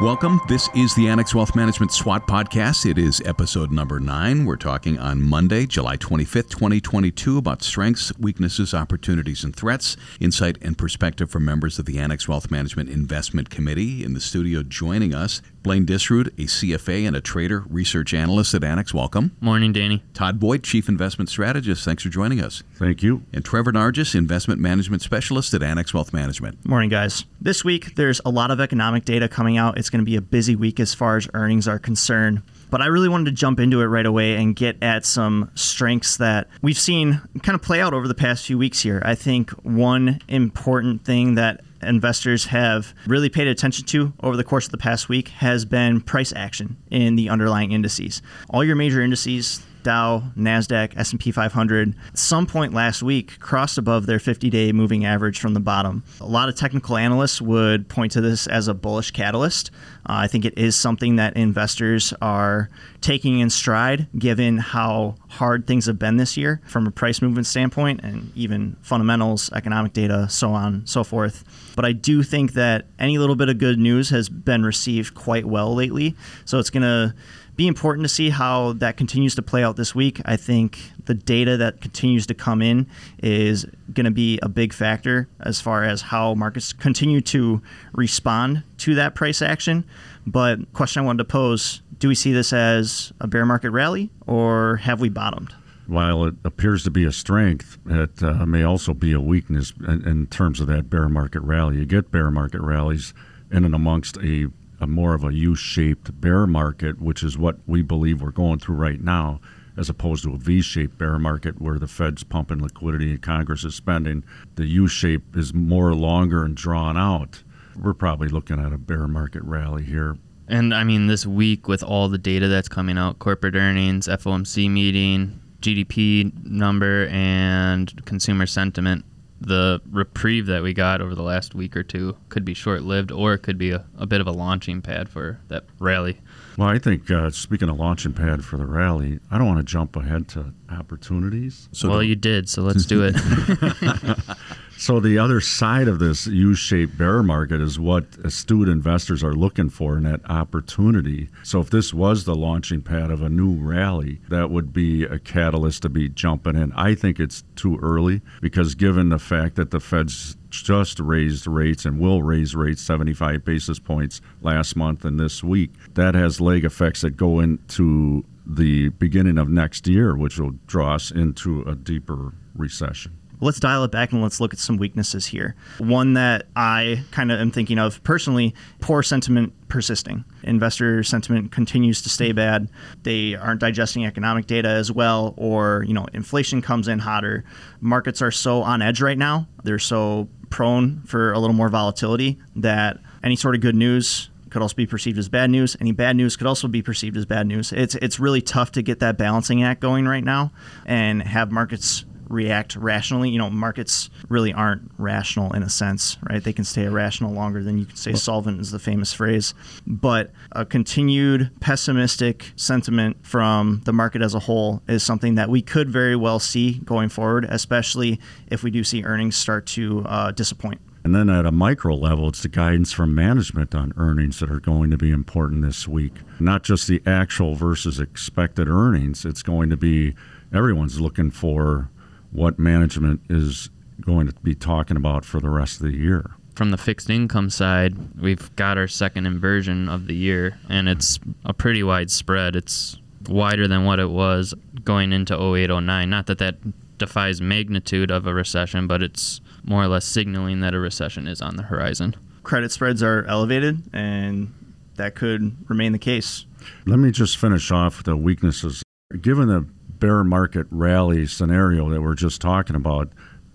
Welcome. This is the Annex Wealth Management SWAT podcast. It is episode number nine. We're talking on Monday, July 25th, 2022, about strengths, weaknesses, opportunities, and threats. Insight and perspective from members of the Annex Wealth Management Investment Committee. In the studio joining us, Blaine Disrood, a CFA and a trader research analyst at Annex. Welcome. Morning, Danny. Todd Boyd, Chief Investment Strategist. Thanks for joining us. Thank you. And Trevor Nargis, Investment Management Specialist at Annex Wealth Management. Morning, guys. This week, there's a lot of economic data coming out. It's going to be a busy week as far as earnings are concerned. But I really wanted to jump into it right away and get at some strengths that we've seen kind of play out over the past few weeks here. I think one important thing that investors have really paid attention to over the course of the past week has been price action in the underlying indices. All your major indices, Dow, Nasdaq, S&P 500, at some point last week crossed above their 50-day moving average from the bottom. A lot of technical analysts would point to this as a bullish catalyst. Uh, I think it is something that investors are taking in stride given how hard things have been this year from a price movement standpoint and even fundamentals, economic data, so on, so forth. But I do think that any little bit of good news has been received quite well lately. So it's going to be important to see how that continues to play out this week. I think the data that continues to come in is going to be a big factor as far as how markets continue to respond to that price action. But question I wanted to pose, do we see this as a bear market rally or have we bottomed? While it appears to be a strength, it uh, may also be a weakness in, in terms of that bear market rally. You get bear market rallies in and amongst a a more of a U-shaped bear market, which is what we believe we're going through right now, as opposed to a V-shaped bear market where the Fed's pumping liquidity and Congress is spending. The U-shape is more longer and drawn out. We're probably looking at a bear market rally here. And I mean, this week with all the data that's coming out, corporate earnings, FOMC meeting, GDP number, and consumer sentiment, the reprieve that we got over the last week or two could be short lived or it could be a, a, bit of a launching pad for that rally. Well, I think, uh, speaking of launching pad for the rally, I don't want to jump ahead to opportunities. So well, you did, so let's do it. So the other side of this U-shaped bear market is what astute investors are looking for in that opportunity. So if this was the launching pad of a new rally, that would be a catalyst to be jumping in. I think it's too early because given the fact that the Fed's just raised rates and will raise rates 75 basis points last month and this week, that has lag effects that go into the beginning of next year, which will draw us into a deeper recession let's dial it back and let's look at some weaknesses here. One that I kind of am thinking of personally poor sentiment persisting. Investor sentiment continues to stay bad. They aren't digesting economic data as well, or, you know, inflation comes in hotter. Markets are so on edge right now, they're so prone for a little more volatility that any sort of good news could also be perceived as bad news. Any bad news could also be perceived as bad news. It's it's really tough to get that balancing act going right now and have markets react rationally. You know, markets really aren't rational in a sense, right? They can stay irrational longer than you can stay solvent, is the famous phrase. But a continued pessimistic sentiment from the market as a whole is something that we could very well see going forward, especially if we do see earnings start to uh, disappoint. And then at a micro level, it's the guidance from management on earnings that are going to be important this week. Not just the actual versus expected earnings, it's going to be everyone's looking for what management is going to be talking about for the rest of the year. From the fixed income side, we've got our second inversion of the year, and it's a pretty wide spread. It's wider than what it was going into 08 09. Not that that defies magnitude of a recession, but it's more or less signaling that a recession is on the horizon. Credit spreads are elevated, and that could remain the case. Let me just finish off the weaknesses. Given the bear market rally scenario that we're just talking about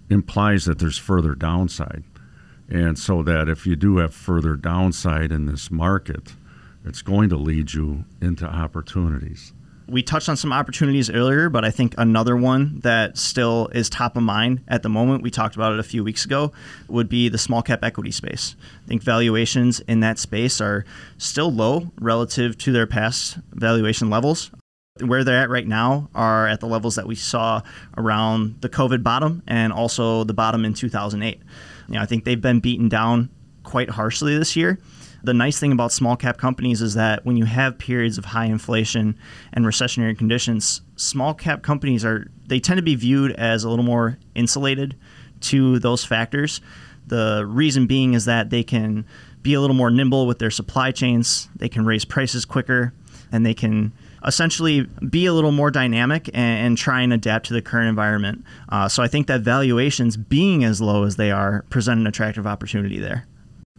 implies that there's further downside. And so that if you do have further downside in this market, it's going to lead you into opportunities. We touched on some opportunities earlier, but I think another one that still is top of mind at the moment, we talked about it a few weeks ago, would be the small cap equity space. I think valuations in that space are still low relative to their past valuation levels. Where they're at right now are at the levels that we saw around the COVID bottom and also the bottom in 2008. You know, I think they've been beaten down quite harshly this year. The nice thing about small cap companies is that when you have periods of high inflation and recessionary conditions, small cap companies are they tend to be viewed as a little more insulated to those factors. The reason being is that they can be a little more nimble with their supply chains, they can raise prices quicker, and they can essentially be a little more dynamic and, and try and adapt to the current environment. Uh, so I think that valuations being as low as they are present an attractive opportunity there.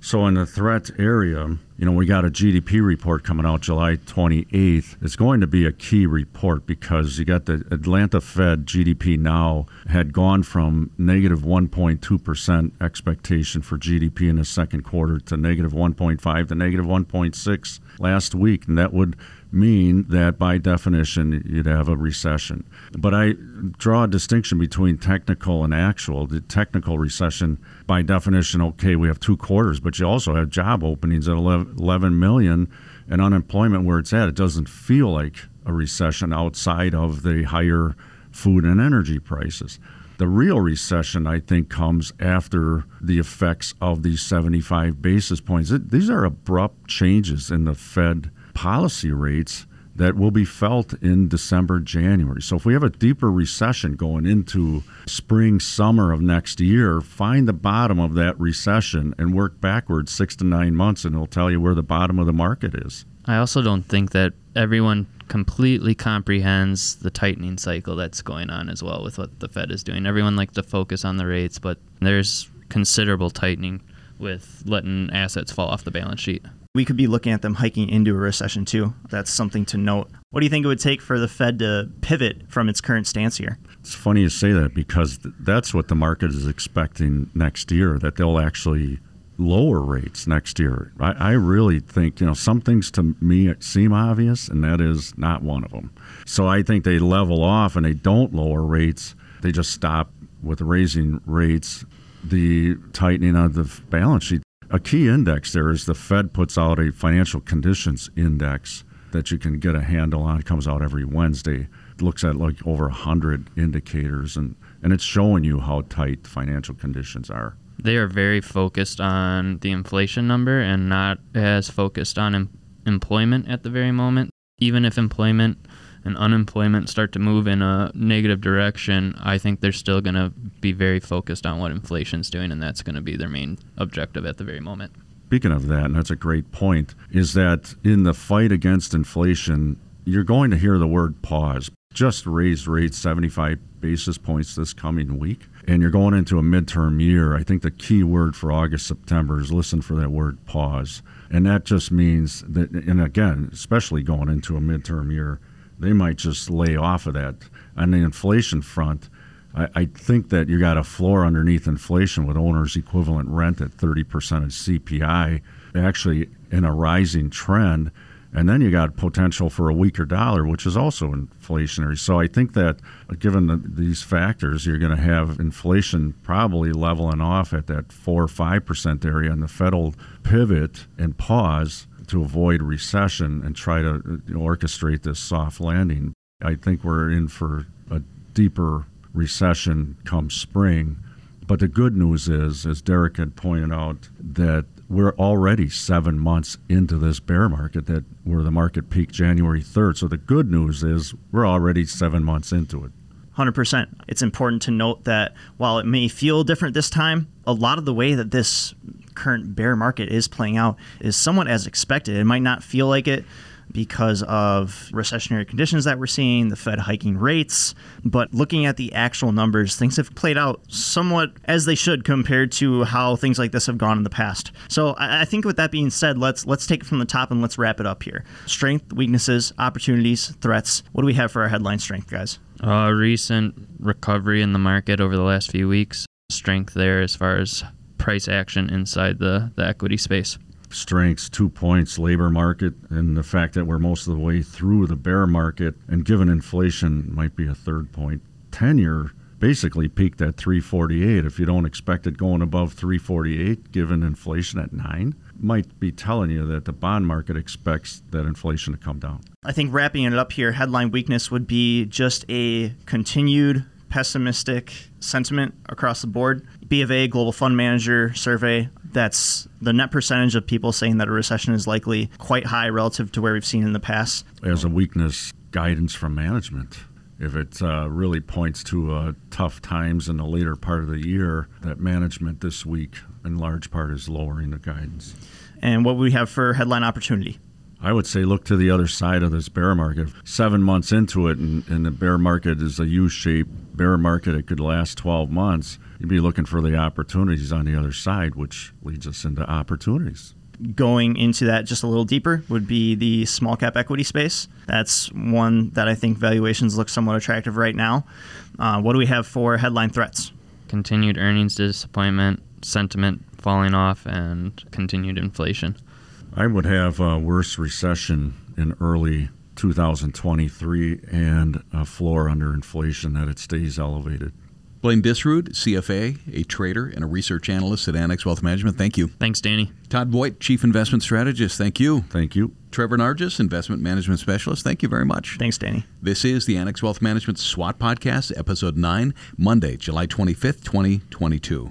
So in the threat area, you know, we got a GDP report coming out July 28th. It's going to be a key report because you got the Atlanta Fed GDPNow had gone from negative 1.2% expectation for GDP in the second quarter to negative 1.5 to negative 1.6 last week, and that would mean that by definition you'd have a recession. But I draw a distinction between technical and actual. The technical recession, by definition, okay, we have two quarters, but you also have job openings at 11 million and unemployment where it's at. It doesn't feel like a recession outside of the higher food and energy prices. The real recession, I think, comes after the effects of these 75 basis points. These are abrupt changes in the Fed policy rates that will be felt in December, January. So if we have a deeper recession going into spring, summer of next year, find the bottom of that recession and work backwards six to nine months, and it'll tell you where the bottom of the market is. I also don't think that everyone completely comprehends the tightening cycle that's going on as well with what the Fed is doing. Everyone likes to focus on the rates, but there's considerable tightening with letting assets fall off the balance sheet we could be looking at them hiking into a recession too. That's something to note. What do you think it would take for the Fed to pivot from its current stance here? It's funny you say that because that's what the market is expecting next year, that they'll actually lower rates next year. I, I really think, you know, some things to me seem obvious, and that is not one of them. So I think they level off and they don't lower rates. They just stop with raising rates the tightening of the balance sheet a key index there is the Fed puts out a financial conditions index that you can get a handle on. It comes out every Wednesday. It looks at like over 100 indicators and, and it's showing you how tight financial conditions are. They are very focused on the inflation number and not as focused on em- employment at the very moment. Even if employment and unemployment start to move in a negative direction, I think they're still going to be very focused on what inflation's doing, and that's going to be their main objective at the very moment. Speaking of that, and that's a great point, is that in the fight against inflation, you're going to hear the word pause. Just raise rates 75 basis points this coming week, and you're going into a midterm year. I think the key word for August, September is listen for that word pause. And that just means that, and again, especially going into a midterm year, they might just lay off of that. On the inflation front, I, I think that you got a floor underneath inflation with owner's equivalent rent at 30% of CPI, actually in a rising trend. And then you got potential for a weaker dollar, which is also inflationary. So I think that given the, these factors, you're going to have inflation probably leveling off at that 4 or 5% area, and the Fed will pivot and pause to avoid recession and try to orchestrate this soft landing. I think we're in for a deeper recession come spring. But the good news is, as Derek had pointed out, that we're already seven months into this bear market that where the market peaked January 3rd. So the good news is we're already seven months into it. 100%. It's important to note that while it may feel different this time, a lot of the way that this current bear market is playing out is somewhat as expected. It might not feel like it because of recessionary conditions that we're seeing, the Fed hiking rates, but looking at the actual numbers, things have played out somewhat as they should compared to how things like this have gone in the past. So I think with that being said, let's let's take it from the top and let's wrap it up here. Strength, weaknesses, opportunities, threats. What do we have for our headline strength, guys? Uh, recent recovery in the market over the last few weeks. Strength there as far as price action inside the, the equity space. Strengths, two points, labor market, and the fact that we're most of the way through the bear market, and given inflation might be a third point. Tenure basically peaked at 348. If you don't expect it going above 348, given inflation at 9, might be telling you that the bond market expects that inflation to come down. I think wrapping it up here, headline weakness would be just a continued pessimistic sentiment across the board. B of A Global Fund Manager survey that's the net percentage of people saying that a recession is likely quite high relative to where we've seen in the past. As a weakness, guidance from management. If it uh, really points to uh, tough times in the later part of the year, that management this week, in large part, is lowering the guidance. And what we have for headline opportunity? I would say look to the other side of this bear market. Seven months into it, and, and the bear market is a U-shaped bear market. It could last 12 months. You'd be looking for the opportunities on the other side, which leads us into opportunities. Going into that just a little deeper would be the small cap equity space. That's one that I think valuations look somewhat attractive right now. Uh, what do we have for headline threats? Continued earnings disappointment, sentiment falling off, and continued inflation. I would have a worse recession in early 2023 and a floor under inflation that it stays elevated. Blaine Disrood, CFA, a trader and a research analyst at Annex Wealth Management. Thank you. Thanks, Danny. Todd Boyd, Chief Investment Strategist. Thank you. Thank you. Trevor Nargis, Investment Management Specialist. Thank you very much. Thanks, Danny. This is the Annex Wealth Management SWAT Podcast, Episode 9, Monday, July 25th, 2022.